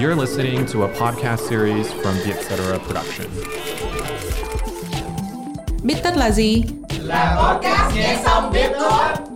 You're listening to a podcast series from the Etc. Production. Biết tất là gì? Là podcast nghe xong biết thôi.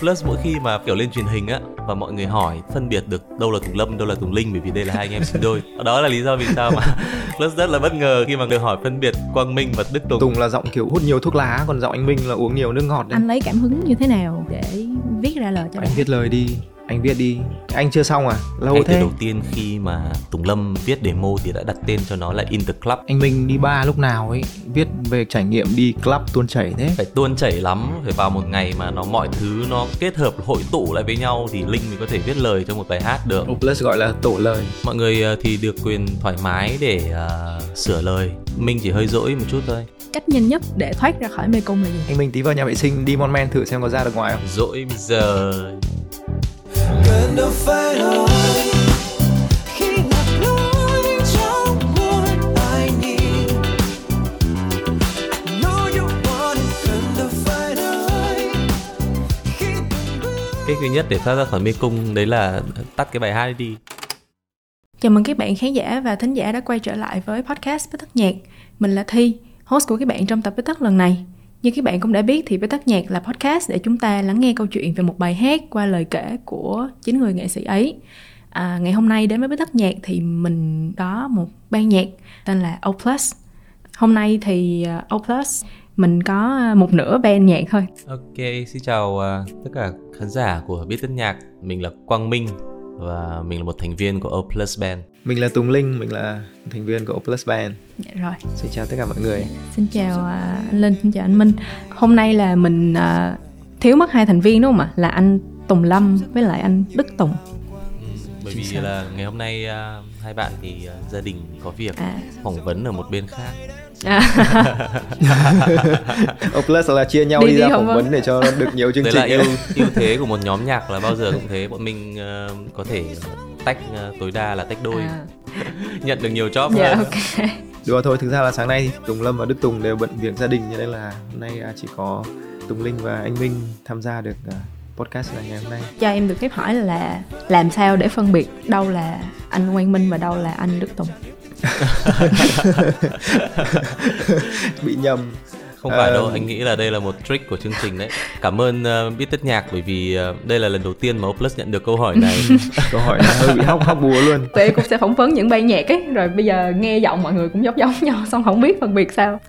Plus mỗi khi mà kiểu lên truyền hình á và mọi người hỏi phân biệt được đâu là Tùng Lâm, đâu là Tùng Linh bởi vì đây là hai anh em sinh đôi. Đó là lý do vì sao mà Plus rất là bất ngờ khi mà được hỏi phân biệt Quang Minh và Đức Tùng. Tùng là giọng kiểu hút nhiều thuốc lá, còn giọng anh Minh là uống nhiều nước ngọt đấy. Anh lấy cảm hứng như thế nào để viết ra lời cho anh bạn? viết lời đi anh viết đi. Anh chưa xong à? Lâu Ngay thế. từ đầu tiên khi mà Tùng Lâm viết demo thì đã đặt tên cho nó là In The Club. Anh Minh đi ba lúc nào ấy viết về trải nghiệm đi club tuôn chảy thế. Phải tuôn chảy lắm phải vào một ngày mà nó mọi thứ nó kết hợp hội tụ lại với nhau thì linh mới có thể viết lời cho một bài hát được. Plus gọi là tổ lời. Mọi người ờ, thì được quyền thoải mái để uh, sửa lời. Minh chỉ hơi dỗi một chút thôi. Cách nhanh nhất để thoát ra khỏi mê cung là gì? anh Minh tí vào nhà vệ sinh đi mon men thử xem có ra được ngoài không? Dỗi bây giờ đâu phải khi lối trong ai nhìn cách duy nhất để thoát ra khỏi mê cung đấy là tắt cái bài hát đi Chào mừng các bạn khán giả và thính giả đã quay trở lại với podcast Bế Tắc Nhạc. Mình là Thi, host của các bạn trong tập Bế Tắc lần này. Như các bạn cũng đã biết thì Bế Tắc Nhạc là podcast để chúng ta lắng nghe câu chuyện về một bài hát qua lời kể của chính người nghệ sĩ ấy. À, ngày hôm nay đến với Bế Tắc Nhạc thì mình có một ban nhạc tên là O+. Hôm nay thì à, o O+, mình có à, một nửa ban nhạc thôi. ok xin chào à, tất cả khán giả của biết tất nhạc mình là quang minh và mình là một thành viên của O Plus Band mình là Tùng Linh mình là thành viên của Plus Band Dạ rồi. xin chào tất cả mọi người Xin chào à, anh Linh, xin chào anh Minh. Hôm nay là mình à, thiếu mất hai thành viên đúng không ạ? Là anh Tùng Lâm với lại anh Đức Tùng. Ừ, bởi vì là ngày hôm nay ờ, hai bạn thì ờ, gia đình có việc À. phỏng vấn ở một bên khác À, Plus là chia nhau Đi đi, đi ra phỏng vâng? vấn để cho được nhiều chương đấy trình là ưu ưu thế của một nhóm nhạc là bao giờ cũng thế bọn mình ờ, có thể tách ờ, tối đa là tách đôi à, nhận được nhiều job dạ hơn ok. Đùa thôi, thực ra là sáng nay thì Tùng Lâm và Đức Tùng đều bận việc gia đình cho nên là hôm nay à, chỉ có Tùng Linh và anh Minh tham gia được à, podcast là ngày hôm nay. Cho em được phép hỏi là làm sao để phân biệt đâu là anh Quang Minh và đâu là anh Đức Tùng? Bị nhầm. không phải đâu Ờ. anh nghĩ là đây là một trick của chương trình đấy cảm ơn ờ, biết tất nhạc bởi vì ờ, đây là lần đầu tiên mà Oplus nhận được câu hỏi này Câu hỏi là hơi bị hóc hóc búa luôn. Tụi em cũng sẽ phỏng vấn những ban nhạc ấy, rồi bây giờ nghe giọng mọi người cũng giống giống nhau, xong không biết phân biệt sao.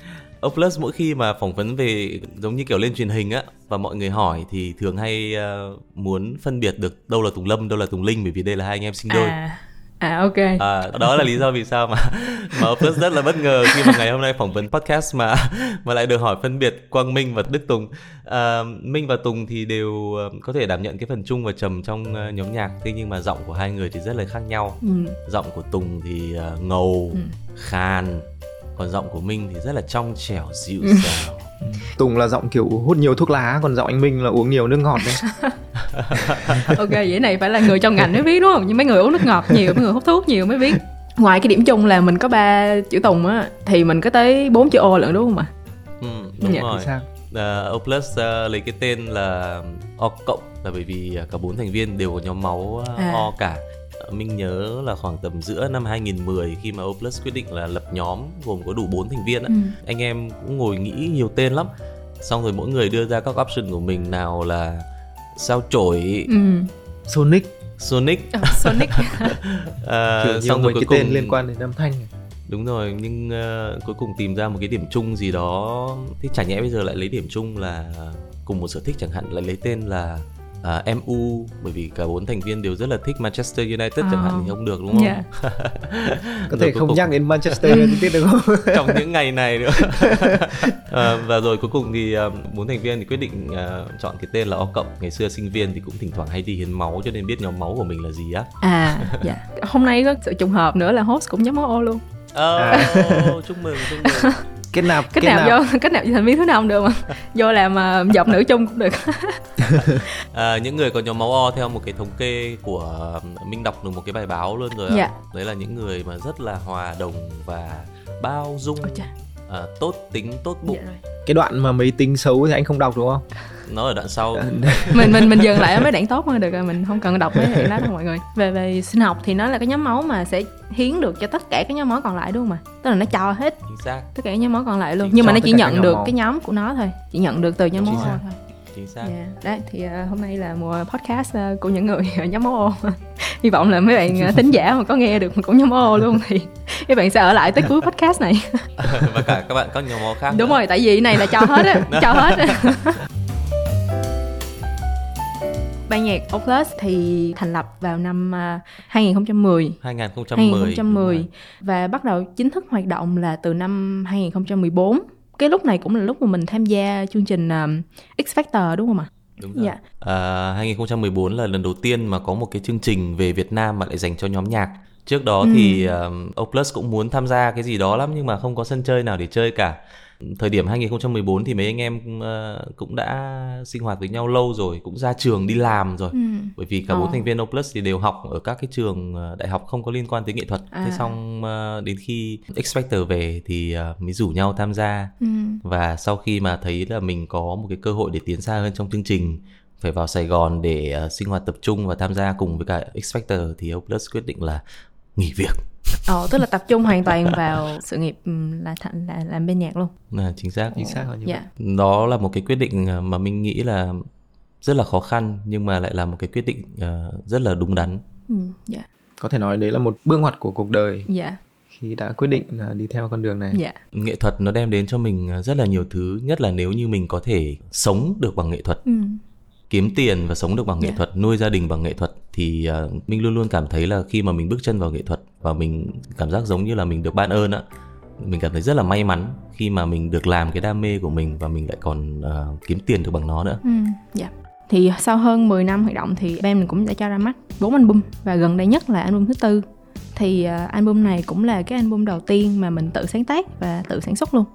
Oplus mỗi khi mà phỏng vấn về giống như kiểu lên truyền hình á và mọi người hỏi thì thường hay ờ, muốn phân biệt được đâu là Tùng Lâm đâu là Tùng Linh bởi vì đây là hai anh em sinh đôi À, à ok. À, đó là lý do vì sao mà mà Opus rất là bất ngờ khi mà ngày hôm nay phỏng vấn podcast mà mà lại được hỏi phân biệt Quang Minh và Đức Tùng. À, Minh và Tùng thì đều ờ, có thể đảm nhận cái phần trung và trầm trong ờ, nhóm nhạc, thế nhưng mà giọng của hai người thì rất là khác nhau. Ừ. Giọng của Tùng thì ờ, ngầu, Ừ. khàn, còn giọng của Minh thì rất là trong trẻo, dịu dàng. Tùng là giọng kiểu hút nhiều thuốc lá, còn giọng anh Minh là uống nhiều nước ngọt đấy. ok vậy này phải là người trong ngành mới biết đúng không nhưng mấy người uống nước ngọt nhiều mấy người hút thuốc nhiều mới biết ngoài cái điểm chung là mình có ba chữ tùng á thì mình có tới bốn chữ o lận đúng không ạ Ừ, đúng Dạ. rồi. Thì sao? Uh, O Plus ờ, lấy cái tên là O cộng là bởi vì ờ, cả bốn thành viên đều có nhóm máu ờ, À. O cả. Mình nhớ là khoảng tầm giữa năm 2010 khi mà O Plus quyết định là lập nhóm gồm có đủ 4 thành viên á. Ừ. Anh em cũng ngồi nghĩ nhiều tên lắm. Xong rồi mỗi người đưa ra các option của mình nào là sao chổi, ừ. Sonic, Sonic. Ờ, sonic. Ờ, kiểu nhiều xong rồi cái cuối tên cùng liên quan đến âm thanh. Đúng rồi, nhưng ờ, cuối cùng tìm ra một cái điểm chung gì đó. Thế chả nhẽ bây giờ lại lấy điểm chung là cùng một sở thích chẳng hạn lại lấy tên là à, MU bởi vì cả bốn thành viên đều rất là thích Manchester United chẳng hạn Ờ. thì không được đúng không? Dạ. Có thể không cùng- nhắc đến Manchester United được không? trong những ngày này nữa à, và rồi cuối cùng thì à, bốn thành viên thì quyết định à, chọn cái tên là O cộng ngày xưa sinh viên thì cũng thỉnh thoảng hay đi hiến máu cho nên biết nhóm máu của mình là gì á à dạ hôm nay có sự trùng hợp nữa là host cũng giống máu ô luôn oh, chúc mừng chúc mừng kết nạp cách nào vô cách nào thành viên thứ năm được mà vô làm uh, giọng nữ chung cũng được À, những người có nhóm máu O theo một cái thống kê của um, Minh đọc được một cái bài báo luôn rồi ạ. Dạ. Đấy là những người mà rất là hòa đồng và bao dung, à, tốt tính, tốt bụng. dạ rồi. cái đoạn mà mấy tính xấu thì anh không đọc đúng không Nó ở đoạn sau. mình mình mình dừng lại ở mấy đoạn tốt thôi được rồi mình không cần đọc mấy đoạn đó đâu mọi người về về sinh học thì nó là cái nhóm máu mà sẽ hiến được cho tất cả các nhóm máu còn lại đúng không ạ tức là nó cho hết Chính xác, tất cả các nhóm máu còn lại luôn Chỉ nhưng mà nó chỉ nhận được máu. cái nhóm của nó thôi chỉ nhận được từ nhóm máu thôi chính xác. Dạ, đấy thì ờ, hôm nay là mùa podcast ờ, của những người ở nhóm máu O hy vọng là mấy bạn ờ, thính giả mà có nghe được của nhóm máu O luôn thì các bạn sẽ ở lại tới cuối podcast này và cả các bạn các nhóm máu khác. đúng nữa. rồi tại vì cái này là cho hết á cho hết á ban nhạc O Plus thì thành lập vào năm ờ, 2010 2010. 2010 và bắt đầu chính thức hoạt động là từ năm 2014 cái lúc này cũng là lúc mà mình tham gia chương trình um, X Factor đúng không ạ? Đúng rồi. Dạ. À, 2014 là lần đầu tiên mà có một cái chương trình về Việt Nam mà lại dành cho nhóm nhạc. Trước đó thì um, Oplus cũng muốn tham gia cái gì đó lắm nhưng mà không có sân chơi nào để chơi cả. Thời điểm 2014 thì mấy anh em ờ, cũng đã sinh hoạt với nhau lâu rồi, cũng ra trường đi làm rồi. Bởi vì cả bốn Ờ. thành viên Oplus thì đều học ở các cái trường ờ, đại học không có liên quan tới nghệ thuật. Thế À. xong ờ, đến khi X Factor về thì mới rủ nhau tham gia Ừ. và sau khi mà thấy là mình có một cái cơ hội để tiến xa hơn trong chương trình phải vào Sài Gòn để ờ, sinh hoạt tập trung và tham gia cùng với cả X Factor thì Oplus quyết định là nghỉ việc Ờ, tức là tập trung hoàn toàn vào sự nghiệp um, là thành là làm bên nhạc luôn. là chính xác chính xác là như Dạ. vậy đó là một cái quyết định ờ, mà mình nghĩ là rất là khó khăn nhưng mà lại là một cái quyết định ờ, rất là đúng đắn Ừ, dạ. có thể nói đấy là một bước ngoặt của cuộc đời Dạ. khi đã quyết định là đi theo con đường này Dạ. nghệ thuật nó đem đến cho mình rất là nhiều thứ nhất là nếu như mình có thể sống được bằng nghệ thuật Ừ. kiếm tiền và sống được bằng nghệ Dạ. thuật nuôi gia đình bằng nghệ thuật thì ờ, mình luôn luôn cảm thấy là khi mà mình bước chân vào nghệ thuật và mình cảm giác giống như là mình được ban ơn á mình cảm thấy rất là may mắn khi mà mình được làm cái đam mê của mình và mình lại còn ờ, kiếm tiền được bằng nó nữa Ừ. Dạ. Thì sau hơn 10 năm hoạt động thì band mình cũng đã cho ra mắt 4 album và gần đây nhất là album thứ tư. Thì uh, album này cũng là cái album đầu tiên mà mình tự sáng tác và tự sản xuất luôn.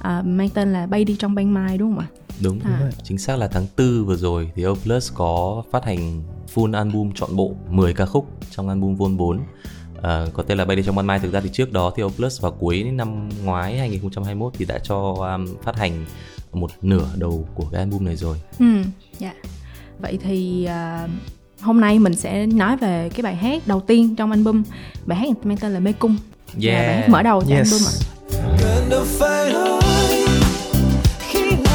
À, mang tên là Bay đi trong ban mai đúng không ạ? đúng À. chính xác là tháng 4 vừa rồi thì O Plus có phát hành full album trọn bộ 10 ca khúc trong album Vol 4 À, có tên là Bay đi trong ban mai thực ra thì trước đó thì O Plus vào cuối năm ngoái 2021 thì đã cho um, phát hành một nửa đầu của cái album này rồi Ừ, dạ. Vậy thì à, hôm nay mình sẽ nói về cái bài hát đầu tiên trong album. Bài hát mang tên là Mê Cung. Là bài hát mở đầu cho Yes. album ạ. cần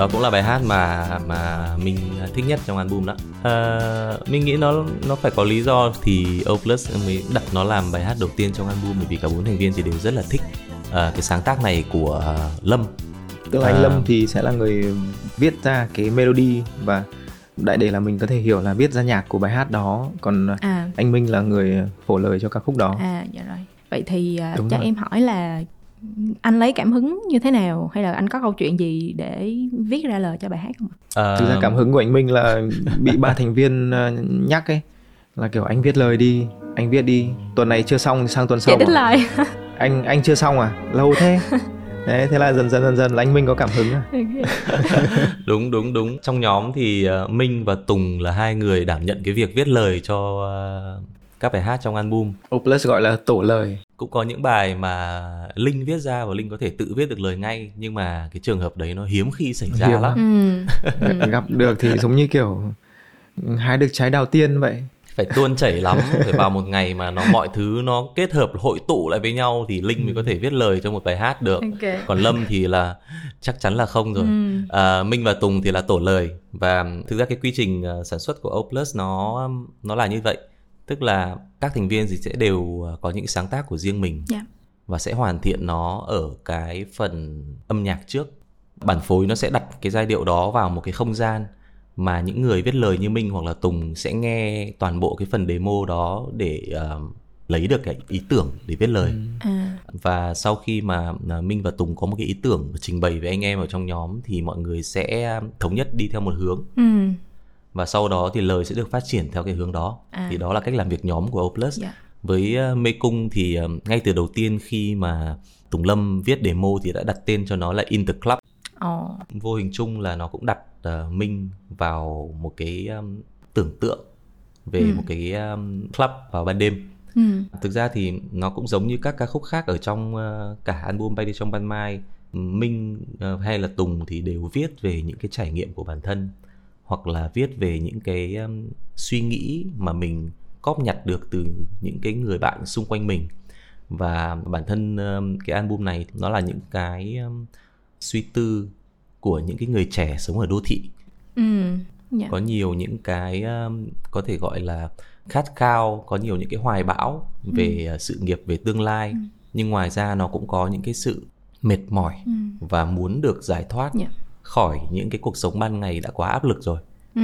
đó cũng là bài hát mà mà mình thích nhất trong album đó à, mình nghĩ nó nó phải có lý do thì O Plus mới đặt nó làm bài hát đầu tiên trong album bởi vì cả bốn thành viên thì đều rất là thích à, cái sáng tác này của à, Lâm tức là anh À. Lâm thì sẽ là người viết ra cái melody và đại để là mình có thể hiểu là viết ra nhạc của bài hát đó còn À, anh Minh là người phổ lời cho ca khúc đó à dạ rồi. Vậy thì à, Đúng cho rồi. em hỏi là anh lấy cảm hứng như thế nào? Hay là anh có câu chuyện gì để viết ra lời cho bài hát không? à, thực ra cảm hứng của anh Minh là bị ba thành viên ờ, nhắc ấy. Là kiểu anh viết lời đi anh viết đi. Tuần này chưa xong sang tuần sau bảo, lời. anh anh chưa xong à? Lâu thế. Đấy thế là dần dần dần dần là anh Minh có cảm hứng à? Đúng đúng đúng. Trong nhóm thì à, Minh và Tùng là hai người đảm nhận cái việc viết lời cho à, các bài hát trong album. Opus gọi là tổ lời cũng có những bài mà Linh viết ra và Linh có thể tự viết được lời ngay nhưng mà cái trường hợp đấy nó hiếm khi xảy ra Hiếm lắm. ừ. gặp được thì giống như kiểu hái được trái đào tiên vậy. Phải tuôn chảy lắm phải vào một ngày mà nó mọi thứ nó kết hợp hội tụ lại với nhau thì linh mới có thể viết lời cho một bài hát được. Ok. còn lâm thì là chắc chắn là không rồi. Ừ. à, minh và tùng thì là tổ lời. Và thực ra cái quy trình ờ, sản xuất của O Plus nó nó là như vậy tức là các thành viên thì sẽ đều ờ, có những sáng tác của riêng mình. Dạ. và sẽ hoàn thiện nó ở cái phần âm nhạc trước. Bản phối nó sẽ đặt cái giai điệu đó vào một cái không gian mà những người viết lời như Minh hoặc là Tùng sẽ nghe toàn bộ cái phần demo đó để ờ, lấy được cái ý tưởng để viết lời. À. Và sau khi mà à, Minh và Tùng có một cái ý tưởng trình bày với anh em ở trong nhóm thì mọi người sẽ thống nhất đi theo một hướng. Ừ và sau đó thì lời sẽ được phát triển theo cái hướng đó. À. thì đó là cách làm việc nhóm của Oplus. Dạ. Với uh, Mê Cung thì uh, ngay từ đầu tiên khi mà Tùng Lâm viết demo thì đã đặt tên cho nó là In The Club. Ồ. Vô hình chung là nó cũng đặt uh, Minh vào một cái um, tưởng tượng về Ừ. một cái um, club vào ban đêm. Ừ. Thực ra thì nó cũng giống như các ca khúc khác ở trong uh, cả album Bay đi trong ban mai. Minh uh, hay là Tùng thì đều viết về những cái trải nghiệm của bản thân hoặc là viết về những cái um, suy nghĩ mà mình cóp nhặt được từ những cái người bạn xung quanh mình. Và bản thân um, cái album này nó là những cái um, suy tư của những cái người trẻ sống ở đô thị. Ừ dạ. Có nhiều những cái um, có thể gọi là khát khao có nhiều những cái hoài bão về uh, sự nghiệp về tương lai. Nhưng ngoài ra nó cũng có những cái sự mệt mỏi ừ. và muốn được giải thoát. Dạ khỏi những cái cuộc sống ban ngày đã quá áp lực rồi. Ừ.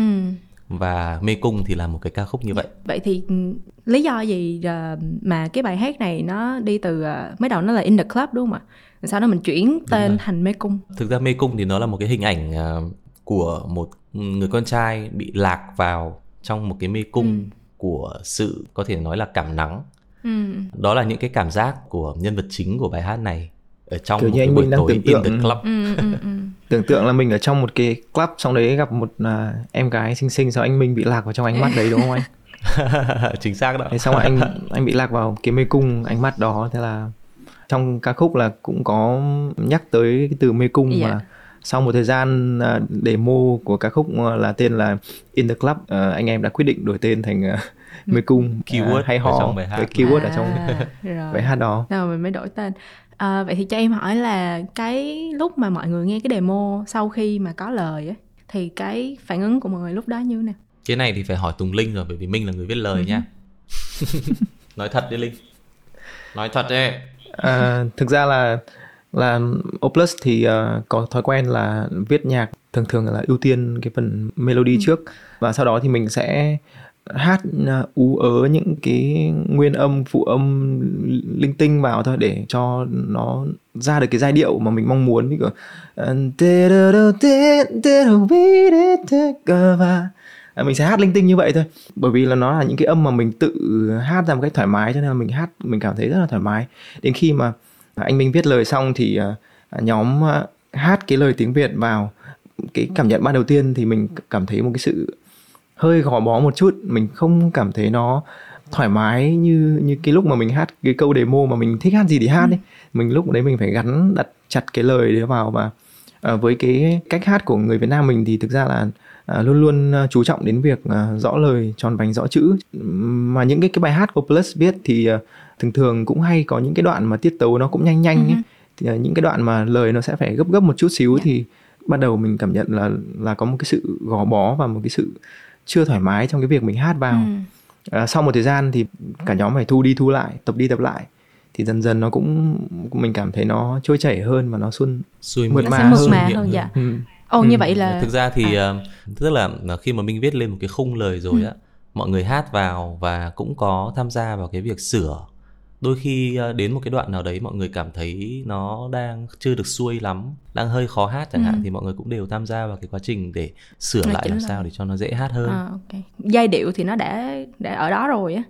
Và mê cung thì là một cái ca khúc như vậy. Vậy thì ừ, lý do gì ờ, mà cái bài hát này nó đi từ ờ, mới đầu nó là in the club đúng không ạ? Sau đó mình chuyển tên thành mê cung. Thực ra mê cung thì nó là một cái hình ảnh uh, của một người con trai bị lạc vào trong một cái mê cung Ừ. của sự có thể nói là cảm nắng. Ừ. Đó là những cái cảm giác của nhân vật chính của bài hát này ở trong Kiểu một như cái anh buổi Minh đang tối tưởng in the tượng. club ừ ừ ừ tưởng tượng là mình ở trong một cái club xong đấy gặp một à, em gái xinh xinh sau anh Minh bị lạc vào trong ánh mắt đấy đúng không anh? chính xác đó Thế xong rồi anh anh bị lạc vào cái mê cung ánh mắt đó thế là trong ca khúc là cũng có nhắc tới cái từ mê cung Dạ. mà sau một thời gian à, demo của ca khúc à, là tên là In the Club à, anh em đã quyết định đổi tên thành à, mê cung Keyword à, hay cái keyword ở trong À, bài hát đó Rồi mình mới đổi tên. À, vậy thì cho em hỏi là cái lúc mà mọi người nghe cái demo sau khi mà có lời á thì cái phản ứng của mọi người lúc đó như thế nào? cái này thì phải hỏi Tùng Linh rồi bởi vì Minh là người viết lời nha. Nói thật đi Linh. Nói thật đi À, thực ra là là Oplus thì uh, có thói quen là viết nhạc thường thường là ưu tiên cái phần melody trước. Và sau đó thì mình sẽ hát uh, ú ớ những cái nguyên âm phụ âm linh tinh vào thôi để cho nó ra được cái giai điệu mà mình mong muốn. Như kiểu à, à, mình sẽ hát linh tinh như vậy thôi. Bởi vì là nó là những cái âm mà mình tự hát ra một cách thoải mái cho nên là mình hát mình cảm thấy rất là thoải mái. Đến khi mà anh Minh viết lời xong thì à, nhóm hát cái lời tiếng Việt vào. Cái cảm nhận ban đầu tiên thì mình cảm thấy một cái sự hơi gò bó một chút. Mình không cảm thấy nó thoải mái như như cái lúc mà mình hát cái câu demo mà mình thích hát gì thì hát ấy. Mình lúc đấy mình phải gắn đặt chặt cái lời đấy vào và à, với cái cách hát của người Việt Nam mình thì thực ra là à, luôn luôn à, chú trọng đến việc à, rõ lời tròn vành rõ chữ. Mà những cái cái bài hát của Plus viết thì à, thường thường cũng hay có những cái đoạn mà tiết tấu nó cũng nhanh nhanh ấy. thì à, những cái đoạn mà lời nó sẽ phải gấp gấp một chút xíu thì ban đầu mình cảm nhận là là có một cái sự gò bó và một cái sự chưa thoải mái trong cái việc mình hát vào Ừ. à, sau một thời gian thì cả nhóm phải thu đi thu lại tập đi tập lại thì dần dần nó cũng mình cảm thấy nó trôi chảy hơn và nó xuân xuôi Mượt Nó mà hơn, mà hơn dạ. ừ. Ồ Ừ. như vậy là thực ra thì à. uh, tức là là khi mà Minh viết lên một cái khung lời rồi á mọi người hát vào và cũng có tham gia vào cái việc sửa đôi khi uh, đến một cái đoạn nào đấy mọi người cảm thấy nó đang chưa được xuôi lắm đang hơi khó hát chẳng Ừ. hạn thì mọi người cũng đều tham gia vào cái quá trình để sửa Là lại làm lại. sao để cho nó dễ hát hơn À, ok. Giai điệu thì nó đã đã ở đó rồi á.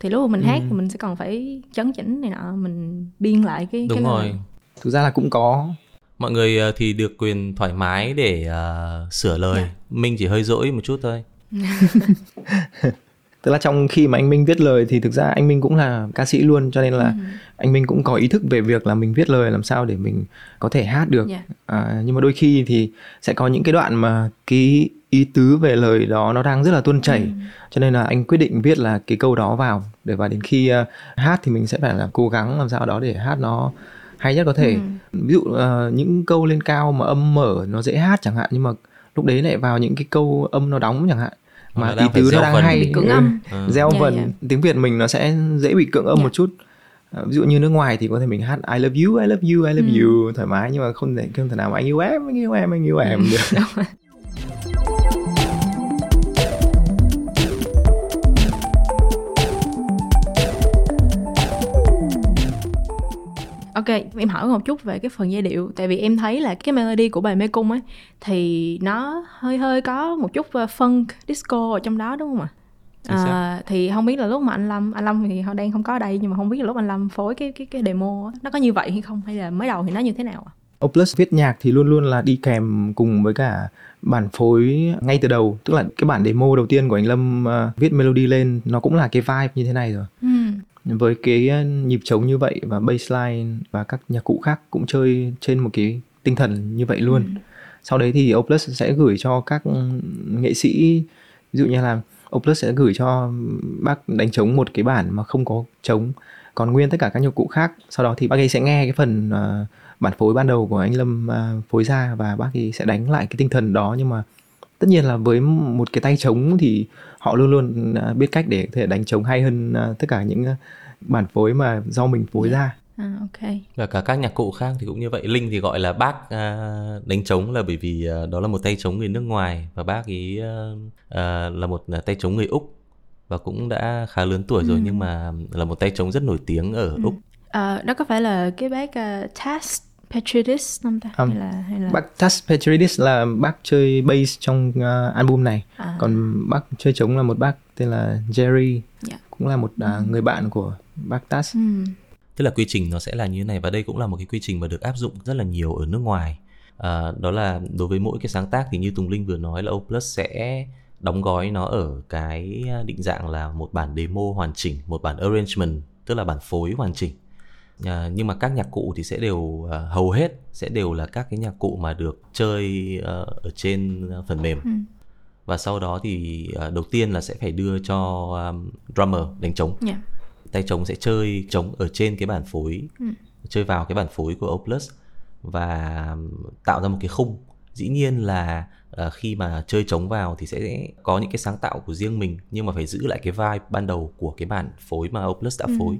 Thì lúc mà mình hát thì mình sẽ còn phải chấn chỉnh này nọ, mình biên lại cái đúng cái lời. rồi thực ra là cũng có mọi người ờ, thì được quyền thoải mái để ờ, sửa lời Dạ. minh chỉ hơi dỗi một chút thôi tức là trong khi mà anh Minh viết lời thì thực ra anh Minh cũng là ca sĩ luôn cho nên là Ừ. anh Minh cũng có ý thức về việc là mình viết lời làm sao để mình có thể hát được Dạ. à, nhưng mà đôi khi thì sẽ có những cái đoạn mà cái ý tứ về lời đó nó đang rất là tuôn chảy Ừ. cho nên là anh quyết định viết là cái câu đó vào để và đến khi ờ, hát thì mình sẽ phải là cố gắng làm sao đó để hát nó hay nhất có thể Ừ. ví dụ ờ, những câu lên cao mà âm mở nó dễ hát chẳng hạn nhưng mà lúc đấy lại vào những cái câu âm nó đóng chẳng hạn Mà phải tứ nó đang hay Bị cưỡng ừ, âm. Ừ. gieo Dạ, vần dạ. tiếng Việt mình nó sẽ dễ bị cưỡng âm Dạ. một chút Ờ, ví dụ như nước ngoài thì có thể mình hát I love you I love you I love Ừ. you thoải mái nhưng mà không thể không thể nào mà anh yêu em anh yêu em anh yêu em được ok em hỏi một chút về cái phần giai điệu. Tại vì em thấy là cái melody của bài mê cung ấy thì nó hơi hơi có một chút uh, funk disco ở trong đó đúng không ạ. À, thì không biết là lúc mà anh Lâm anh Lâm thì họ đang không có ở đây nhưng mà không biết là lúc anh Lâm phối cái cái cái demo nó có như vậy hay không? Hay là mới đầu thì nó như thế nào ạ? Oplus viết nhạc thì luôn luôn là đi kèm cùng với cả bản phối ngay từ đầu. Tức là cái bản demo đầu tiên của anh Lâm ờ, viết melody lên nó cũng là cái vibe như thế này rồi. Ừ. với cái ờ, nhịp trống như vậy và bassline và các nhạc cụ khác cũng chơi trên một cái tinh thần như vậy luôn. Sau đấy thì Oplus sẽ gửi cho các nghệ sĩ ví dụ như là Oplus sẽ gửi cho bác đánh trống một cái bản mà không có trống. Còn nguyên tất cả các nhạc cụ khác sau đó thì bác ấy sẽ nghe cái phần ờ, bản phối ban đầu của anh Lâm ờ, phối ra và bác ấy sẽ đánh lại cái tinh thần đó. Nhưng mà tất nhiên là với một cái tay trống thì họ luôn luôn ờ, biết cách để có thể đánh trống hay hơn ờ, tất cả những ờ, bản phối mà do mình phối ra. À, ok. Và cả các nhạc cụ khác thì cũng như vậy. Linh thì gọi là bác à, đánh trống là bởi vì à, đó là một tay trống người nước ngoài và bác ấy à, à, là một à, tay trống người úc và cũng đã khá lớn tuổi rồi nhưng mà là một tay trống rất nổi tiếng ở úc. Ờ, đó có phải là cái bác uh, Tass Petridis không ta hay là hay là Bác Tass Petridis là bác chơi bass trong ờ, album này. À. còn bác chơi trống là một bác tên là Jerry. Dạ. cũng là một ờ, người bạn của bác Tass ừ. tức là quy trình nó sẽ là như thế này và đây cũng là một cái quy trình mà được áp dụng rất là nhiều ở nước ngoài. À, đó là đối với mỗi cái sáng tác thì như Tùng Linh vừa nói là Oplus sẽ đóng gói nó ở cái định dạng là một bản demo hoàn chỉnh một bản arrangement tức là bản phối hoàn chỉnh à, nhưng mà các nhạc cụ thì sẽ đều à, hầu hết sẽ đều là các cái nhạc cụ mà được chơi à, ở trên à, phần mềm. Và sau đó thì à, đầu tiên là sẽ phải đưa cho um, drummer đánh trống. Dạ. tay trống sẽ chơi trống ở trên cái bản phối chơi vào cái bản phối của Oplus và tạo ra một cái khung. Dĩ nhiên là ờ, khi mà chơi trống vào thì sẽ có những cái sáng tạo của riêng mình nhưng mà phải giữ lại cái vibe ban đầu của cái bản phối mà Oplus đã phối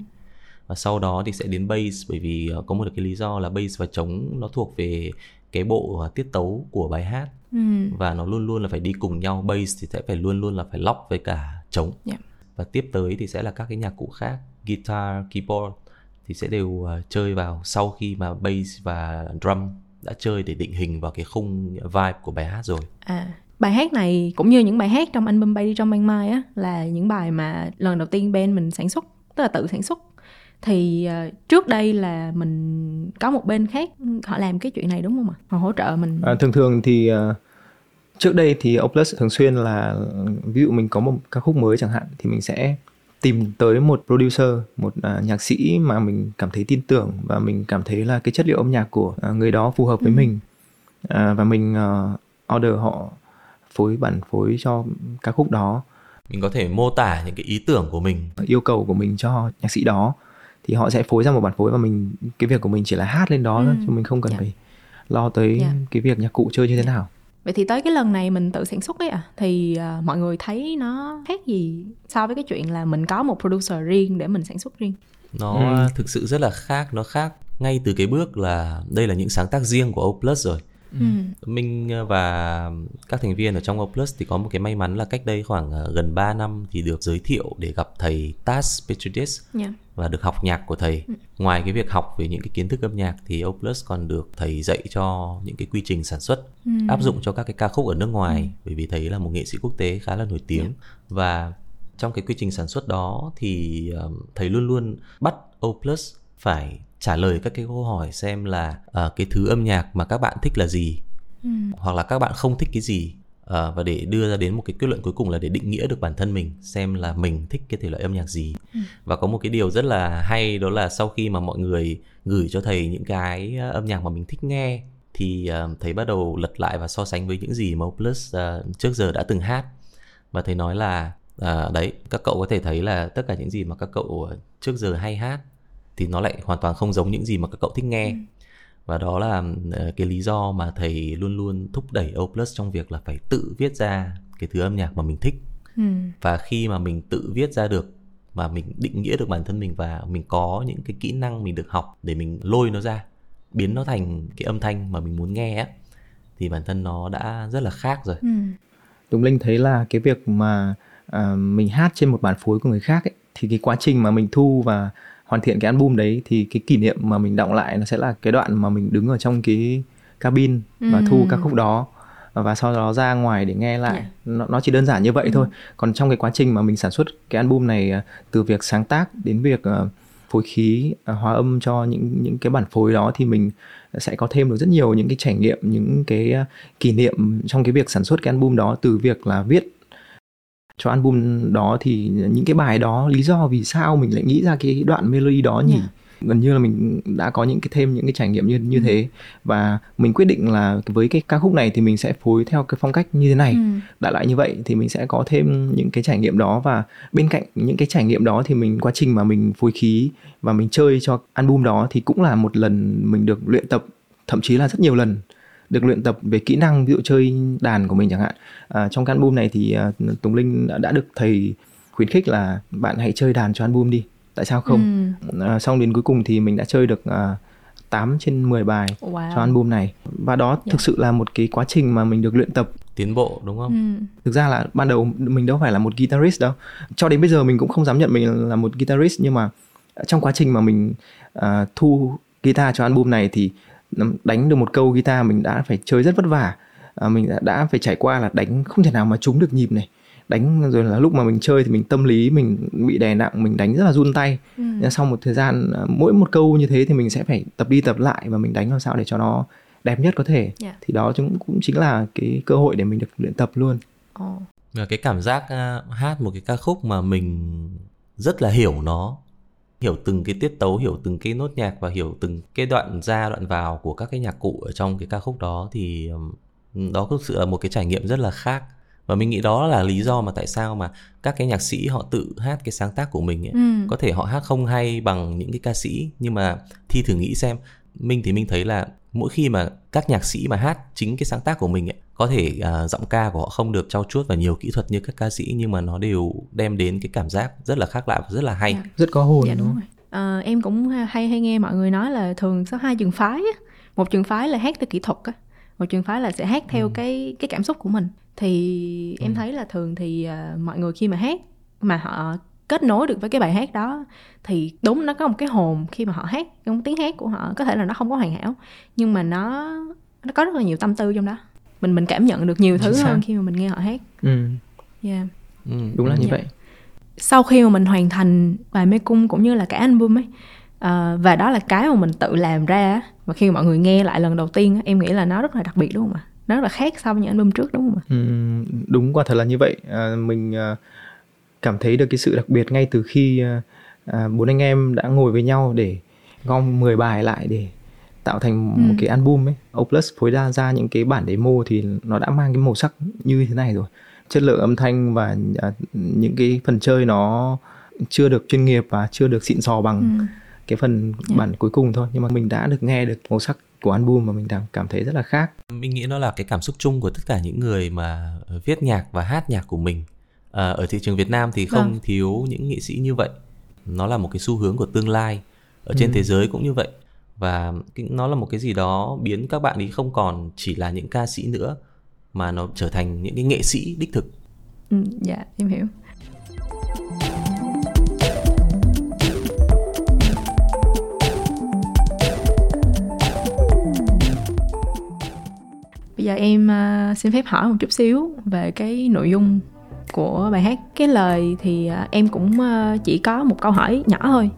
và sau đó thì sẽ đến bass bởi vì ờ, có một cái lý do là bass và trống nó thuộc về cái bộ ờ, tiết tấu của bài hát Ừ. và nó luôn luôn là phải đi cùng nhau bass thì sẽ phải luôn luôn là phải lock với cả trống Dạ. và tiếp tới thì sẽ là các cái nhạc cụ khác guitar keyboard thì sẽ đều uh, chơi vào sau khi mà bass và drum đã chơi để định hình vào cái khung vibe của bài hát rồi À, bài hát này cũng như những bài hát trong album Bay đi trong ban mai á là những bài mà lần đầu tiên band mình sản xuất, tức là tự sản xuất. Thì ờ, trước đây là mình có một bên khác họ làm cái chuyện này đúng không ạ? Họ hỗ trợ mình. À, thường thường thì ờ, trước đây thì Oplus thường xuyên là ví dụ mình có một ca khúc mới chẳng hạn thì mình sẽ tìm tới một producer, một à, nhạc sĩ mà mình cảm thấy tin tưởng và mình cảm thấy là cái chất liệu âm nhạc của à, người đó phù hợp với mình. À, và mình ờ, order họ phối bản phối cho ca khúc đó. Mình có thể mô tả những cái ý tưởng của mình. Yêu cầu của mình cho nhạc sĩ đó thì họ sẽ phối ra một bản phối và mình cái việc của mình chỉ là hát lên đó thôi Ừ. chứ mình không cần Dạ. phải lo tới Dạ. cái việc nhạc cụ chơi như thế nào Vậy thì tới cái lần này mình tự sản xuất ấy à thì ờ, mọi người thấy nó khác gì so với cái chuyện là mình có một producer riêng để mình sản xuất riêng. nó Ừ. thực sự rất là khác nó khác ngay từ cái bước là đây là những sáng tác riêng của Oplus rồi Ừ. Minh và các thành viên ở trong Oplus thì có một cái may mắn là cách đây khoảng ờ, gần 3 năm thì được giới thiệu để gặp thầy Tas Petridis Dạ. và được học nhạc của thầy. Ngoài cái việc học về những cái kiến thức âm nhạc thì Oplus còn được thầy dạy cho những cái quy trình sản xuất áp dụng cho các cái ca khúc ở nước ngoài bởi vì thầy là một nghệ sĩ quốc tế khá là nổi tiếng và trong cái quy trình sản xuất đó thì um, thầy luôn luôn bắt Oplus phải trả lời các cái câu hỏi xem là ờ, cái thứ âm nhạc mà các bạn thích là gì? Hoặc là các bạn không thích cái gì? Ờ, và để đưa ra đến một cái kết luận cuối cùng là để định nghĩa được bản thân mình xem là mình thích cái thể loại âm nhạc gì. Và có một cái điều rất là hay đó là sau khi mà mọi người gửi cho thầy những cái ờ, âm nhạc mà mình thích nghe thì ờ, thầy bắt đầu lật lại và so sánh với những gì mà Plus ờ, trước giờ đã từng hát. Và thầy nói là à, đấy các cậu có thể thấy là tất cả những gì mà các cậu trước giờ hay hát thì nó lại hoàn toàn không giống những gì mà các cậu thích nghe và đó là ờ, cái lý do mà thầy luôn luôn thúc đẩy Oplus trong việc là phải tự viết ra cái thứ âm nhạc mà mình thích Ừ. và khi mà mình tự viết ra được và mình định nghĩa được bản thân mình và mình có những cái kỹ năng mình được học để mình lôi nó ra biến nó thành cái âm thanh mà mình muốn nghe á thì bản thân nó đã rất là khác rồi Ừ. Tùng Linh thấy là cái việc mà à, mình hát trên một bản phối của người khác ấy, thì cái quá trình mà mình thu và hoàn thiện cái album đấy thì cái kỷ niệm mà mình đọng lại nó sẽ là cái đoạn mà mình đứng ở trong cái cabin và Ừm. thu ca khúc đó và sau đó ra ngoài để nghe lại Dạ. nó, nó chỉ đơn giản như vậy thôi còn trong cái quá trình mà mình sản xuất cái album này à, từ việc sáng tác đến việc à, phối khí à, hòa âm cho những những cái bản phối đó thì mình sẽ có thêm được rất nhiều những cái trải nghiệm những cái kỷ niệm trong cái việc sản xuất cái album đó từ việc là viết cho album đó thì những cái bài đó lý do vì sao mình lại nghĩ ra cái đoạn melody đó nhỉ? Dạ. gần như là mình đã có những cái thêm những cái trải nghiệm như như thế. Và mình quyết định là với cái ca khúc này thì mình sẽ phối theo cái phong cách như thế này. Ừ. đại loại như vậy thì mình sẽ có thêm những cái trải nghiệm đó. Và bên cạnh những cái trải nghiệm đó thì mình quá trình mà mình phối khí và mình chơi cho album đó thì cũng là một lần mình được luyện tập thậm chí là rất nhiều lần được luyện tập về kỹ năng ví dụ chơi đàn của mình chẳng hạn à, trong cái album này thì à, Tùng Linh đã, đã được thầy khuyến khích là bạn hãy chơi đàn cho album đi tại sao không Ừ. à, xong đến cuối cùng thì mình đã chơi được à, 8 trên 10 bài Wow. cho album này và đó Dạ. thực sự là một cái quá trình mà mình được luyện tập tiến bộ đúng không Ừ. thực ra là ban đầu mình đâu phải là một guitarist đâu cho đến bây giờ mình cũng không dám nhận mình là một guitarist nhưng mà trong quá trình mà mình à, thu guitar cho album này thì đánh được một câu guitar mình đã phải chơi rất vất vả. À, mình đã, đã phải trải qua là đánh không thể nào mà trúng được nhịp này. Đánh rồi là lúc mà mình chơi thì mình tâm lý mình bị đè nặng mình đánh rất là run tay. Ừ. Nhưng sau một thời gian à, mỗi một câu như thế thì mình sẽ phải tập đi tập lại và mình đánh làm sao để cho nó đẹp nhất có thể. Dạ. thì đó cũng cũng chính là cái cơ hội để mình được luyện tập luôn. Và cái cảm giác à, hát một cái ca khúc mà mình rất là hiểu nó hiểu từng cái tiết tấu hiểu từng cái nốt nhạc và hiểu từng cái đoạn ra đoạn vào của các cái nhạc cụ ở trong cái ca khúc đó thì đó thực sự là một cái trải nghiệm rất là khác và mình nghĩ đó là lý do mà tại sao mà các cái nhạc sĩ họ tự hát cái sáng tác của mình ấy. Ừ. có thể họ hát không hay bằng những cái ca sĩ nhưng mà thi thử nghĩ xem minh thì minh thấy là mỗi khi mà các nhạc sĩ mà hát chính cái sáng tác của mình ấy, có thể à, giọng ca của họ không được trau chuốt và nhiều kỹ thuật như các ca sĩ nhưng mà nó đều đem đến cái cảm giác rất là khác lạ và rất là hay Dạ. rất có hồn Dạ đúng rồi. Ờ, em cũng hay hay nghe mọi người nói là thường có hai trường phái á. Một trường phái là hát theo kỹ thuật á, một trường phái là sẽ hát theo cái cái cảm xúc của mình. Thì em thấy là thường thì ờ, mọi người khi mà hát mà họ kết nối được với cái bài hát đó thì đúng nó có một cái hồn khi mà họ hát trong tiếng hát của họ có thể là nó không có hoàn hảo nhưng mà nó nó có rất là nhiều tâm tư trong đó mình mình cảm nhận được nhiều thứ Chính hơn khi mà mình nghe họ hát Ừ, yeah. ừ. đúng là như Dạ. vậy sau khi mà mình hoàn thành bài mê cung cũng như là cả album ấy à, và đó là cái mà mình tự làm ra và khi mà mọi người nghe lại lần đầu tiên em nghĩ là nó rất là đặc biệt đúng không ạ nó rất là khác so với những album trước đúng không ạ ừ, đúng quả thật là như vậy à, mình à, cảm thấy được cái sự đặc biệt ngay từ khi à, à, bốn anh em đã ngồi với nhau để gom 10 bài lại để tạo thành một Ừ. cái album ấy Oplus phối ra ra những cái bản demo thì nó đã mang cái màu sắc như thế này rồi chất lượng âm thanh và à, những cái phần chơi nó chưa được chuyên nghiệp và chưa được xịn sò bằng Ừ. cái phần Dạ. bản cuối cùng thôi nhưng mà mình đã được nghe được màu sắc của album và mình đang cảm thấy rất là khác mình nghĩ nó là cái cảm xúc chung của tất cả những người mà viết nhạc và hát nhạc của mình à, ở thị trường Việt Nam thì không Vâng. thiếu những nghệ sĩ như vậy nó là một cái xu hướng của tương lai ở trên Ừ. thế giới cũng như vậy và nó là một cái gì đó biến các bạn ấy không còn chỉ là những ca sĩ nữa mà nó trở thành những cái nghệ sĩ đích thực. Ừ, dạ em hiểu. Bây giờ em à, xin phép hỏi một chút xíu về cái nội dung của bài hát. Cái lời thì à, em cũng à, chỉ có một câu hỏi nhỏ thôi.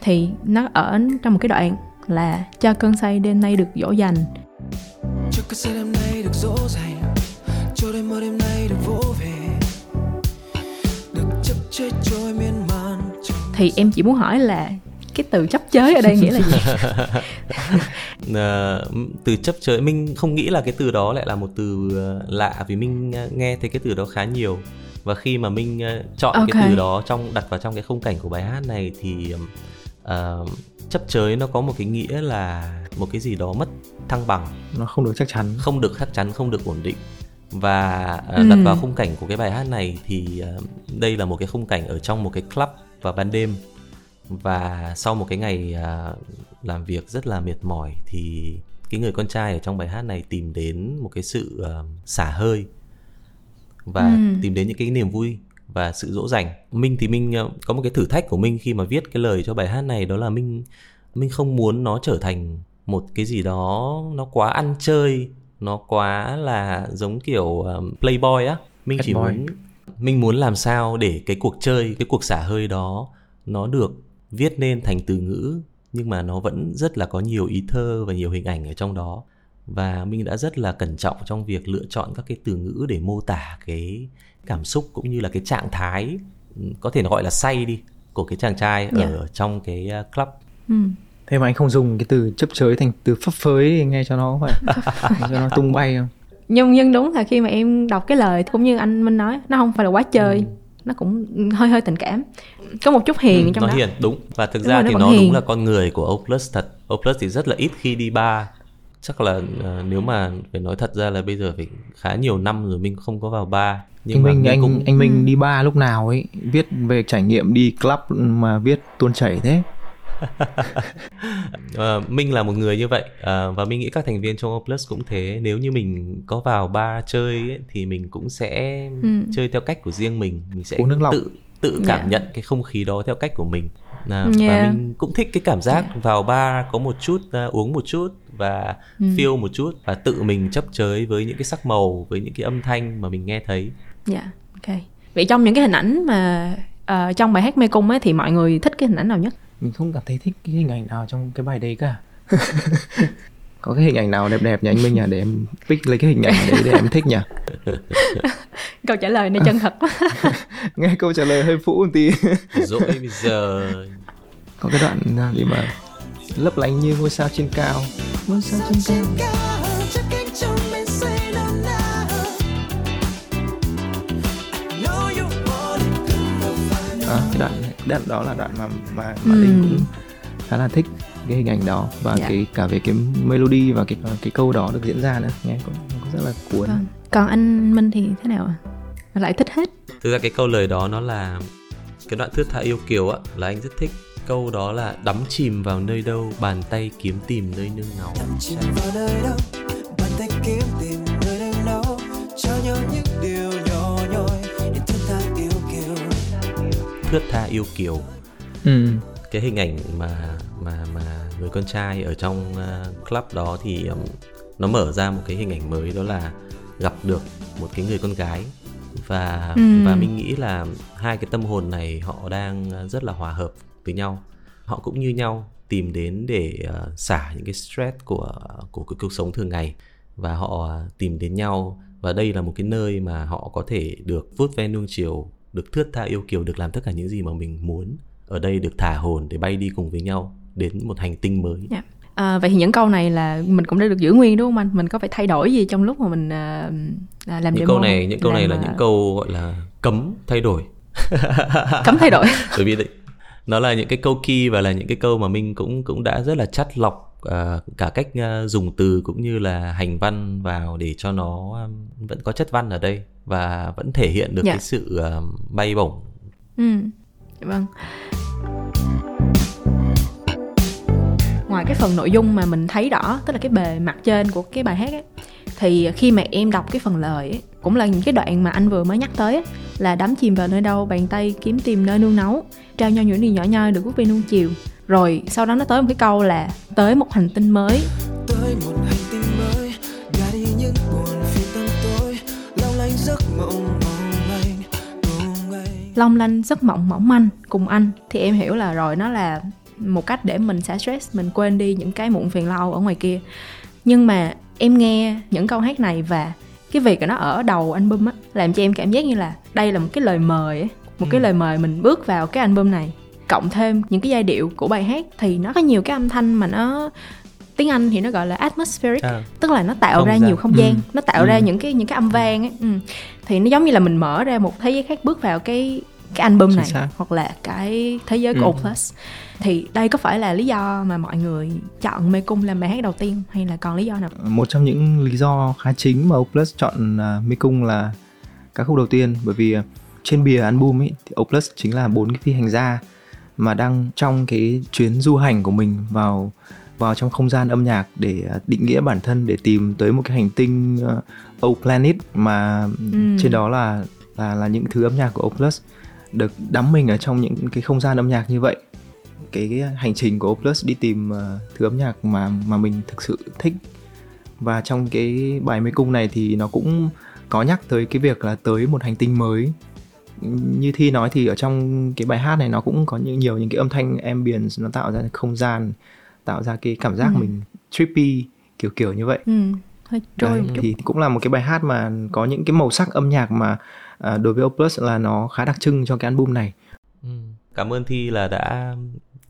Thì nó ở trong một cái đoạn là cho cơn say đêm nay được dỗ dành. Cho cơn say đêm nay được dỗ dành cho đêm mơ đêm nay được vỗ về. Được chấp chơi trôi miên man thì em chỉ muốn hỏi là cái từ chấp chới ở đây nghĩa là gì? Ờ, từ chấp chới mình không nghĩ là cái từ đó lại là một từ ờ, lạ vì mình ờ, nghe thấy cái từ đó khá nhiều. Và khi mà mình ờ, chọn cái Ok. từ đó trong đặt vào trong cái khung cảnh của bài hát này thì ờ, chấp chới nó có một cái nghĩa là một cái gì đó mất thăng bằng. Nó không được chắc chắn. Không được chắc chắn không được ổn định. Và đặt Ừ. vào khung cảnh của cái bài hát này thì ờ, đây là một cái khung cảnh ở trong một cái club vào ban đêm. Và sau một cái ngày à, làm việc rất là mệt mỏi thì cái người con trai ở trong bài hát này tìm đến một cái sự à, xả hơi và Ừ. tìm đến những cái niềm vui và sự dỗ dành. Minh thì minh ờ, có một cái thử thách của minh khi mà viết cái lời cho bài hát này đó là minh minh không muốn nó trở thành một cái gì đó nó quá ăn chơi nó quá là giống kiểu um, playboy á. Minh chỉ boy. muốn minh muốn làm sao để cái cuộc chơi cái cuộc xả hơi đó nó được viết nên thành từ ngữ nhưng mà nó vẫn rất là có nhiều ý thơ và nhiều hình ảnh ở trong đó và minh đã rất là cẩn trọng trong việc lựa chọn các cái từ ngữ để mô tả cái cảm xúc cũng như là cái trạng thái ừ, có thể gọi là say đi của cái chàng trai Dạ. ở trong cái uh, club Ừ. thế mà anh không dùng cái từ chấp chới thành từ phấp phới thì nghe cho nó phải cho nó tung bay không nhưng nhưng đúng là khi mà em đọc cái lời cũng như anh Minh nói nó không phải là quá chơi Ừ. nó cũng hơi hơi tình cảm có một chút hiền trong nó đó hiền đúng và thực Đúng ra rồi, thì nó đúng hiền. là con người của Oplus thật Oplus thì rất là ít khi đi bar chắc là ờ, nếu mà phải nói thật ra là bây giờ phải khá nhiều năm rồi mình không có vào bar nhưng anh mà Minh mình anh cũng anh Minh Ừ. đi bar lúc nào ấy viết về trải nghiệm đi club mà viết tuôn chảy thế Ờ, Minh là một người như vậy Ờ, và mình nghĩ các thành viên trong Oplus cũng thế nếu như mình có vào bar chơi ấy, thì mình cũng sẽ Ừ. chơi theo cách của riêng mình mình sẽ Uống nước lọc. tự tự cảm Dạ. nhận cái không khí đó theo cách của mình à, Yeah. và mình cũng thích cái cảm giác vào bar có một chút à, uống một chút và Ừ. feel một chút và tự mình chấp chới với những cái sắc màu với những cái âm thanh mà mình nghe thấy. Dạ ok. Vậy trong những cái hình ảnh mà ờ, trong bài hát mê cung ấy thì mọi người thích cái hình ảnh nào nhất? Mình không cảm thấy thích cái hình ảnh nào trong cái bài đấy cả. Có cái hình ảnh nào đẹp đẹp nhỉ anh Minh nhỉ để em pick lấy cái hình ảnh đấy để em thích nhỉ câu trả lời này chân thật quá. Nghe câu trả lời hơi phũ một tí. Rồi bây giờ. Có cái đoạn à, gì mà lấp lánh như ngôi sao trên cao. Ngôi sao trên cao. À, cái đoạn đoạn đó là đoạn mà mà, Ừ. mà Linh cũng khá là thích cái hình ảnh đó và Dạ. cái cả về cái melody và cái cái câu đó được diễn ra nữa. Nghe cũng, cũng rất là cuốn. Vâng. Còn anh Minh thì thế nào ạ? Lại thích hết. Thực ra cái câu lời đó nó là cái đoạn thước tha yêu kiều á là anh rất thích. Câu đó là đắm chìm vào nơi đâu bàn tay kiếm tìm nơi nương náu. Nằm chìm vào nơi đâu Bàn tay kiếm tìm nơi đâu đâu Cho nhau những điều nhỏ nhoi Để thức tha yêu kiều. Thước tha yêu kiều. Ừ. cái hình ảnh mà mà mà người con trai ở trong uh, club đó thì um, nó mở ra một cái hình ảnh mới đó là gặp được một cái người con gái. Và Ừm. và mình nghĩ là hai cái tâm hồn này họ đang uh, rất là hòa hợp với nhau. Họ cũng như nhau tìm đến để uh, xả những cái stress của của cái cuộc sống thường ngày. Và họ uh, tìm đến nhau. Và đây là một cái nơi mà họ có thể được vuốt ve nuông chiều được thướt tha yêu kiều được làm tất cả những gì mà mình muốn. Ở đây được thả hồn để bay đi cùng với nhau đến một hành tinh mới. Dạ. À, vậy thì những câu này là mình cũng đã được giữ nguyên đúng không anh? Mình có phải thay đổi gì trong lúc mà mình à, à, làm những demo câu này những câu này là Làm, những à, câu gọi là cấm thay đổi cấm thay đổi. bởi vì đấy, nó là những cái câu key và là những cái câu mà mình cũng cũng đã rất là chắt lọc à, cả cách à, dùng từ cũng như là hành văn vào để cho nó à, vẫn có chất văn ở đây và vẫn thể hiện được Dạ. cái sự à, bay bổng Ừ. Vâng. Ngoài cái phần nội dung mà mình thấy rõ, tức là cái bề mặt trên của cái bài hát ấy, thì khi mà em đọc cái phần lời ấy, cũng là những cái đoạn mà anh vừa mới nhắc tới ấy, là đắm chìm vào nơi đâu bàn tay kiếm tìm nơi nương náu trao nhau những điều nhỏ nhoi được vuốt ve nuông chiều. Rồi sau đó nó tới một cái câu là tới một hành tinh mới. Tới một hành tinh mới Gạt đi những buồn phiền tâm tối Long lanh giấc mộng mong long lanh giấc mộng mỏng manh cùng anh thì em hiểu là rồi nó là một cách để mình xả stress mình quên đi những cái muộn phiền lâu ở ngoài kia nhưng mà em nghe những câu hát này và cái việc nó ở đầu album á làm cho em cảm giác như là đây là một cái lời mời ấy, một cái lời mời mình bước vào cái album này cộng thêm những cái giai điệu của bài hát thì nó có nhiều cái âm thanh mà nó tiếng Anh thì nó gọi là atmospheric À. tức là nó tạo Không ra gian. nhiều không gian Ừ. nó tạo ra những cái những cái âm vang ấy ừ. thì nó giống như là mình mở ra một thế giới khác bước vào cái cái album này hoặc là cái thế giới của Ừ. Opus thì đây có phải là lý do mà mọi người chọn mê cung làm bài hát đầu tiên hay là còn lý do nào? Một trong những lý do khá chính mà Oplus chọn uh, Mê Cung là ca khúc đầu tiên. Bởi vì à, trên bìa album ấy thì Oplus chính là bốn cái phi hành gia mà đang trong cái chuyến du hành của mình vào vào trong không gian âm nhạc để à, định nghĩa bản thân để tìm tới một cái hành tinh uh, O Planet mà Ừ. trên đó là là là những thứ âm nhạc của O Plus được đắm mình ở trong những cái không gian âm nhạc như vậy cái, cái hành trình của O Plus đi tìm uh, thứ âm nhạc mà mà mình thực sự thích và trong cái bài mê cung này thì nó cũng có nhắc tới cái việc là tới một hành tinh mới như thi nói thì ở trong cái bài hát này nó cũng có những nhiều những cái âm thanh ambience nó tạo ra không gian tạo ra cái cảm giác ừ. mình trippy kiểu kiểu như vậy ừ, hơi trôi Đấy, một chút thì cũng là một cái bài hát mà có những cái màu sắc âm nhạc mà à, đối với Opus là nó khá đặc trưng cho cái album này ừ. cảm ơn thi là đã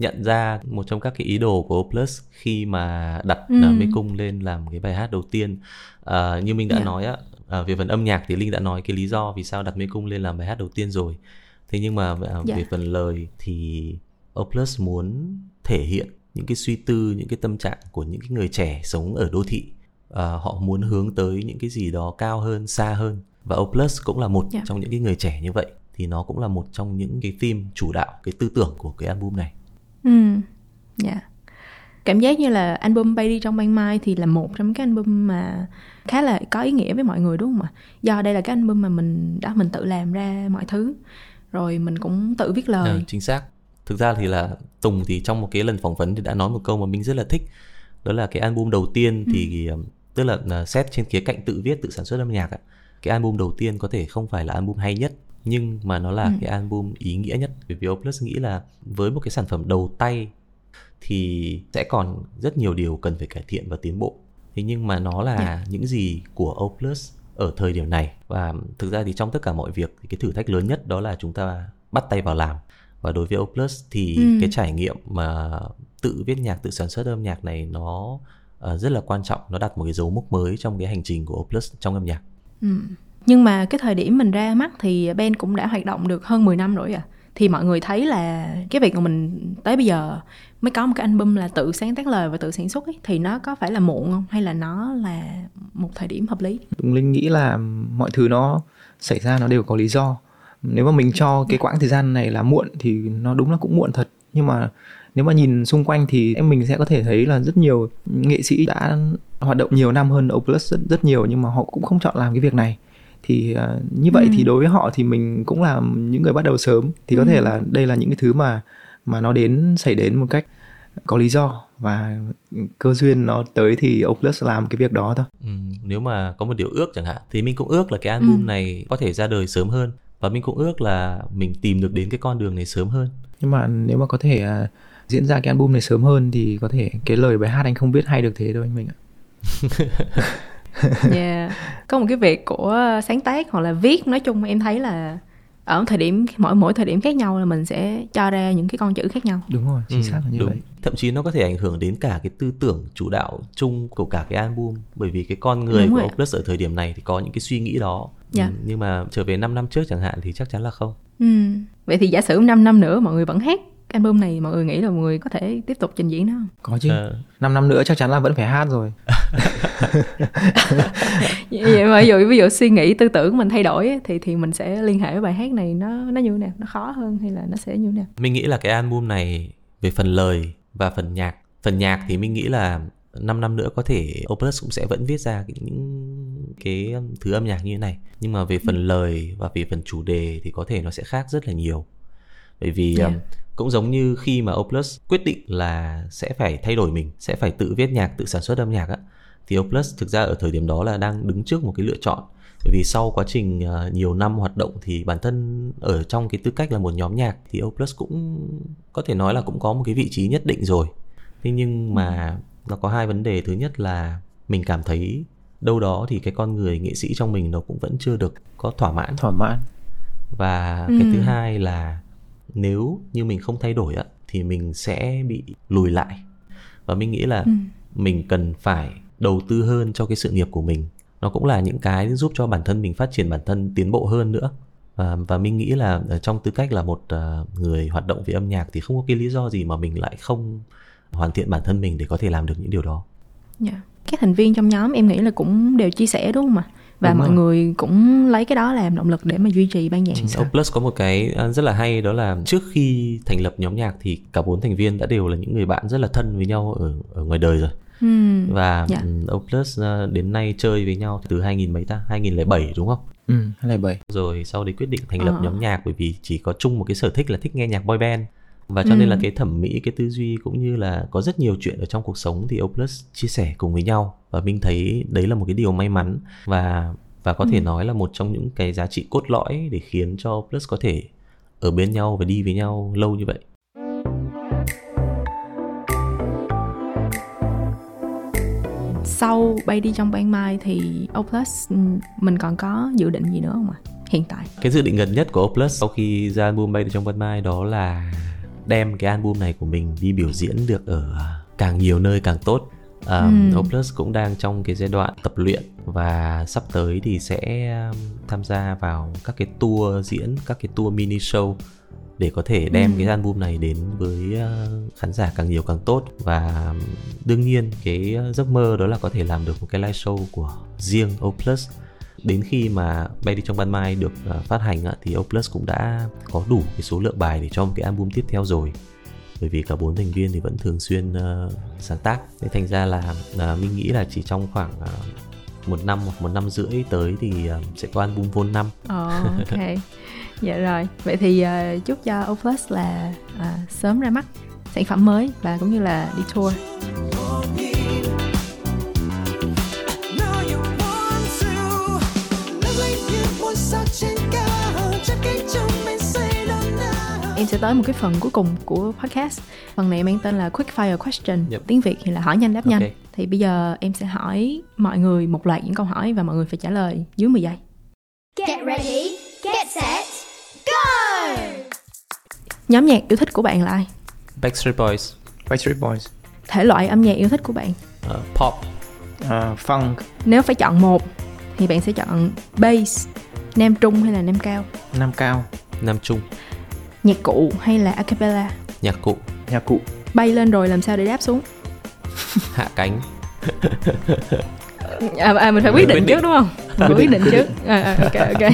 nhận ra một trong các cái ý đồ của Oplus khi mà đặt ừ. Mê Cung lên làm cái bài hát đầu tiên. À, như mình đã yeah. Dạ. nói á, à, về phần âm nhạc thì Linh đã nói cái lý do vì sao đặt Mê Cung lên làm bài hát đầu tiên rồi. Thế nhưng mà à, yeah. về dạ. phần lời thì Oplus muốn thể hiện những cái suy tư, những cái tâm trạng của những cái người trẻ sống ở đô thị. À, họ muốn hướng tới những cái gì đó cao hơn, xa hơn. Và Oplus cũng là một yeah. Dạ. trong những cái người trẻ như vậy thì nó cũng là một trong những cái theme chủ đạo cái tư tưởng của cái album này. Ừ, dạ. Yeah. Cảm giác như là album Bay đi trong ban mai thì là một trong cái album mà khá là có ý nghĩa với mọi người đúng không ạ? Do đây là cái album mà mình đã mình tự làm ra mọi thứ, rồi mình cũng tự viết lời. À, chính xác. Thực ra thì là Tùng thì trong một cái lần phỏng vấn thì đã nói một câu mà mình rất là thích. Đó là cái album đầu tiên thì ừ. tức là xét trên khía cạnh tự viết, tự sản xuất âm nhạc ạ. Cái album đầu tiên có thể không phải là album hay nhất nhưng mà nó là ừ. cái album ý nghĩa nhất bởi vì Oplus nghĩ là với một cái sản phẩm đầu tay thì sẽ còn rất nhiều điều cần phải cải thiện và tiến bộ thế nhưng mà nó là yeah. Những gì của Oplus ở thời điểm này và thực ra thì trong tất cả mọi việc thì cái thử thách lớn nhất đó là chúng ta bắt tay vào làm và đối với Oplus thì ừ. cái trải nghiệm mà tự viết nhạc tự sản xuất âm nhạc này nó uh, rất là quan trọng nó đặt một cái dấu mốc mới trong cái hành trình của Oplus trong âm nhạc ừ nhưng mà cái thời điểm mình ra mắt thì Ben cũng đã hoạt động được hơn 10 năm rồi à thì mọi người thấy là cái việc mà mình tới bây giờ mới có một cái album là tự sáng tác lời và tự sản xuất ấy, thì nó có phải là muộn không? Hay là nó là một thời điểm hợp lý? Đúng Linh nghĩ là mọi thứ nó xảy ra nó đều có lý do. Nếu mà mình cho cái quãng thời gian này là muộn thì nó đúng là cũng muộn thật. Nhưng mà nếu mà nhìn xung quanh thì em mình sẽ có thể thấy là rất nhiều nghệ sĩ đã hoạt động nhiều năm hơn Opus rất rất nhiều nhưng mà họ cũng không chọn làm cái việc này thì uh, như vậy ừ. thì đối với họ thì mình cũng là những người bắt đầu sớm thì có ừ. thể là đây là những cái thứ mà mà nó đến xảy đến một cách có lý do và cơ duyên nó tới thì Oculus làm cái việc đó thôi. Ừ, nếu mà có một điều ước chẳng hạn thì mình cũng ước là cái album ừ. này có thể ra đời sớm hơn và mình cũng ước là mình tìm được đến cái con đường này sớm hơn. Nhưng mà nếu mà có thể uh, diễn ra cái album này sớm hơn thì có thể cái lời bài hát anh không biết hay được thế đâu anh mình ạ. yeah. có một cái việc của sáng tác hoặc là viết nói chung em thấy là ở thời điểm mỗi mỗi thời điểm khác nhau là mình sẽ cho ra những cái con chữ khác nhau đúng rồi chính ừ, xác là như đúng. vậy thậm chí nó có thể ảnh hưởng đến cả cái tư tưởng chủ đạo chung của cả cái album bởi vì cái con người đúng của Opus ở thời điểm này thì có những cái suy nghĩ đó dạ. ừ, nhưng mà trở về 5 năm trước chẳng hạn thì chắc chắn là không ừ. vậy thì giả sử 5 năm nữa mọi người vẫn hát album này mọi người nghĩ là mọi người có thể tiếp tục trình diễn nó không? Có chứ. À. 5 năm nữa chắc chắn là vẫn phải hát rồi. vậy mà ví dụ ví dụ suy nghĩ tư tưởng mình thay đổi thì thì mình sẽ liên hệ với bài hát này nó nó như thế nào? Nó khó hơn hay là nó sẽ như thế nào? Mình nghĩ là cái album này về phần lời và phần nhạc, phần nhạc thì mình nghĩ là 5 năm nữa có thể Opus cũng sẽ vẫn viết ra những cái thứ âm nhạc như thế này nhưng mà về phần lời và về phần chủ đề thì có thể nó sẽ khác rất là nhiều bởi vì yeah. um, cũng giống như khi mà Oplus quyết định là sẽ phải thay đổi mình sẽ phải tự viết nhạc tự sản xuất âm nhạc á thì Oplus thực ra ở thời điểm đó là đang đứng trước một cái lựa chọn. Bởi vì sau quá trình uh, nhiều năm hoạt động thì bản thân ở trong cái tư cách là một nhóm nhạc thì Oplus cũng có thể nói là cũng có một cái vị trí nhất định rồi. Thế nhưng mà nó có hai vấn đề. Thứ nhất là mình cảm thấy đâu đó thì cái con người nghệ sĩ trong mình nó cũng vẫn chưa được có thỏa mãn. Thỏa mãn. Và ừ. cái thứ hai là nếu như mình không thay đổi á thì mình sẽ bị lùi lại và mình nghĩ là ừ. mình cần phải đầu tư hơn cho cái sự nghiệp của mình nó cũng là những cái giúp cho bản thân mình phát triển bản thân tiến bộ hơn nữa và, và mình nghĩ là trong tư cách là một uh, người hoạt động về âm nhạc thì không có cái lý do gì mà mình lại không hoàn thiện bản thân mình để có thể làm được những điều đó. Yeah. Dạ. Các thành viên trong nhóm em nghĩ là cũng đều chia sẻ đúng không ạ? Và Đúng mọi rồi. người cũng lấy cái đó làm động lực để mà duy trì ban nhạc. O Plus có một cái à, rất là hay đó là trước khi thành lập nhóm nhạc thì cả bốn thành viên đã đều là những người bạn rất là thân với nhau ở ở ngoài đời rồi. Hmm. Và yeah. Dạ. O Plus à, đến nay chơi với nhau từ 2000 mấy ta 2007 đúng không? ừ 2007 rồi sau đấy quyết định thành lập Ờ. nhóm nhạc bởi vì chỉ có chung một cái sở thích là thích nghe nhạc boy band và cho nên là Ừ. cái thẩm mỹ cái tư duy cũng như là có rất nhiều chuyện ở trong cuộc sống thì Oplus chia sẻ cùng với nhau. Và mình thấy đấy là một cái điều may mắn. Và và có thể Ừ. nói là một trong những cái giá trị cốt lõi để khiến cho Oplus có thể ở bên nhau và đi với nhau lâu như vậy. Sau bay đi trong ban mai thì Oplus ừ, mình còn có dự định gì nữa không ạ? Hiện tại. Cái dự định gần nhất của Oplus sau khi ra album bay được trong ban mai đó là đem cái album này của mình đi biểu diễn được ở càng nhiều nơi càng tốt um, Ừm. Oplus cũng đang trong cái giai đoạn tập luyện và sắp tới thì sẽ tham gia vào các cái tour diễn các cái tour mini show để có thể đem Ừm. cái album này đến với uh, khán giả càng nhiều càng tốt và đương nhiên cái giấc mơ đó là có thể làm được một cái live show của riêng Oplus đến khi mà bay đi trong ban mai được uh, phát hành á, thì Oplus cũng đã có đủ cái số lượng bài để cho một cái album tiếp theo rồi. Bởi vì cả bốn thành viên thì vẫn thường xuyên uh, sáng tác. Thế thành ra là uh, mình nghĩ là chỉ trong khoảng uh, một năm hoặc một năm rưỡi tới thì uh, sẽ có album vôn năm. Ồ, ok. Dạ rồi. Vậy thì ờ, chúc cho Oplus là à, sớm ra mắt sản phẩm mới và cũng như là đi tour em sẽ tới một cái phần cuối cùng của podcast. Phần này mang tên là quick fire question. Yep. tiếng việt thì là hỏi nhanh đáp nhanh. Ok. thì bây giờ em sẽ hỏi mọi người một loạt những câu hỏi và mọi người phải trả lời dưới 10 giây. Get ready, get set, go! nhóm nhạc yêu thích của bạn là ai? Backstreet Boys. Backstreet Boys. Thể loại âm nhạc yêu thích của bạn? Uh, pop. À, funk. Nếu phải chọn một thì bạn sẽ chọn bass nam trung hay là nam cao? Nam cao. Nam trung nhạc cụ hay là a cappella? Nhạc cụ. Nhạc cụ. Bay lên rồi làm sao để đáp xuống? Hạ cánh. À, à mình phải quyết Quyết định định. trước đúng không? Phải quyết định trước. à, à, ok ok.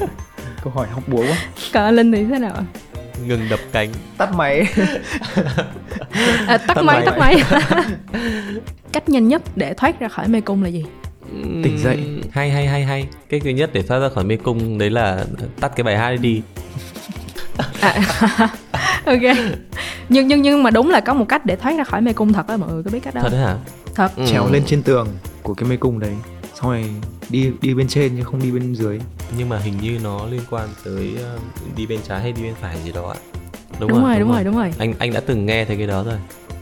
Câu hỏi học búa quá. Còn linh thì thế nào? Ngừng đập cánh. Tắt máy. À, tắt Tắt máy máy. tắt máy. Cách nhanh nhất để thoát ra khỏi mê cung là gì? Tỉnh dậy. Hay hay hay hay. Cái thứ nhất để thoát ra khỏi mê cung đấy là tắt cái bài hát đi à, ok. Nhưng nhưng nhưng mà đúng là có một cách để thoát ra khỏi mê cung thật á mọi người có biết cách đó thật đấy hả? thật. Ừ. trèo lên trên tường của cái mê cung đấy xong rồi đi đi bên trên chứ không đi bên dưới. Nhưng mà hình như nó liên quan tới ờ, đi bên trái hay đi bên phải gì đó ạ? Đúng, rồi đúng rồi. đúng rồi. Anh anh đã từng nghe thấy cái đó rồi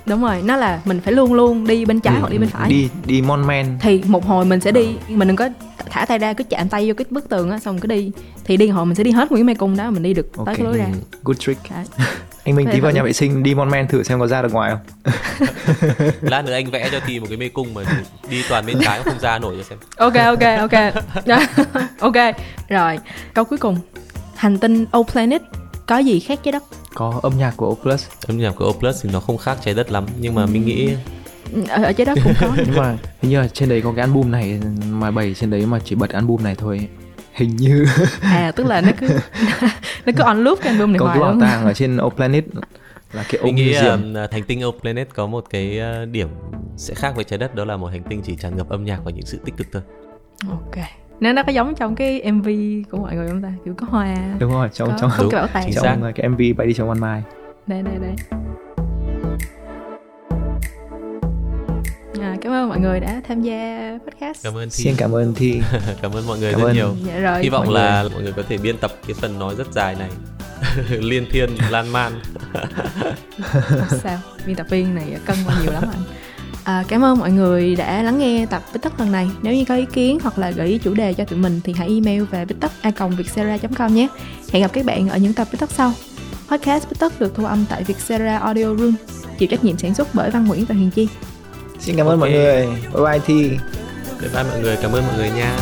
đúng rồi nó là mình phải luôn luôn đi bên trái Ừ, hoặc đi bên phải. đi đi mon men. Thì một hồi mình sẽ đi mình đừng có thả tay ra cứ chạm tay vô cái bức tường á xong cứ đi. Thì đi hồi mình sẽ đi hết cái mê cung đó mình đi được tới Ok. cái lối ra. Ừ. good trick. Đấy. anh Minh tí vào nhà vệ sinh đi mon men thử xem có ra được ngoài không. Lát nữa anh vẽ cho thì một cái mê cung mà đi toàn bên trái không ra nổi cho xem. Ok ok ok. Ok rồi câu cuối cùng. Hành tinh O Planet có gì khác trái đất có âm nhạc của Oplus âm nhạc của Oplus thì nó không khác trái đất lắm nhưng mà mình nghĩ ở, ở trái đất cũng có. Nhưng mà hình như là trên đấy có cái album này mà bày trên đấy mà chỉ bật album này thôi. Hình như. À tức là nó cứ nó cứ on loop cái album này có hoài cái bảo đúng không? tàng ở trên O Planet là cái mình ông nghĩ museum ờ, hành tinh O Planet có một cái ờ, điểm sẽ khác với trái đất đó là một hành tinh chỉ tràn ngập âm nhạc và những sự tích cực thôi. Ok nó nó có giống trong cái MV của mọi người không ta? Kiểu có hoa đúng rồi trong có, trong có Đúng, cái bảo tàng. chính xác. trong cái MV bay đi trong ban mai đây đây đây. À, cảm ơn mọi người đã tham gia podcast. Cảm ơn thi. Xin cảm ơn thi. Cảm ơn mọi người Cảm rất ơn. nhiều. Dạ rồi hy vọng mọi là mọi người có thể biên tập cái phần nói rất dài này. Liên thiên lan man. Không sao? Biên tập viên này cân qua nhiều lắm anh à, cảm ơn mọi người đã lắng nghe tập bích tất lần này. Nếu như có ý kiến hoặc là gợi ý chủ đề cho tụi mình thì hãy email về bích tất a com nhé. Hẹn gặp các bạn ở những tập bích tất sau. Podcast bích tất được thu âm tại Vietcetera Audio Room. Chịu trách nhiệm sản xuất bởi Văn Nguyễn và Huyền Chi. Xin cảm ơn Ok. mọi người. Bye bye thi. Bye bye mọi người. Cảm ơn mọi người nha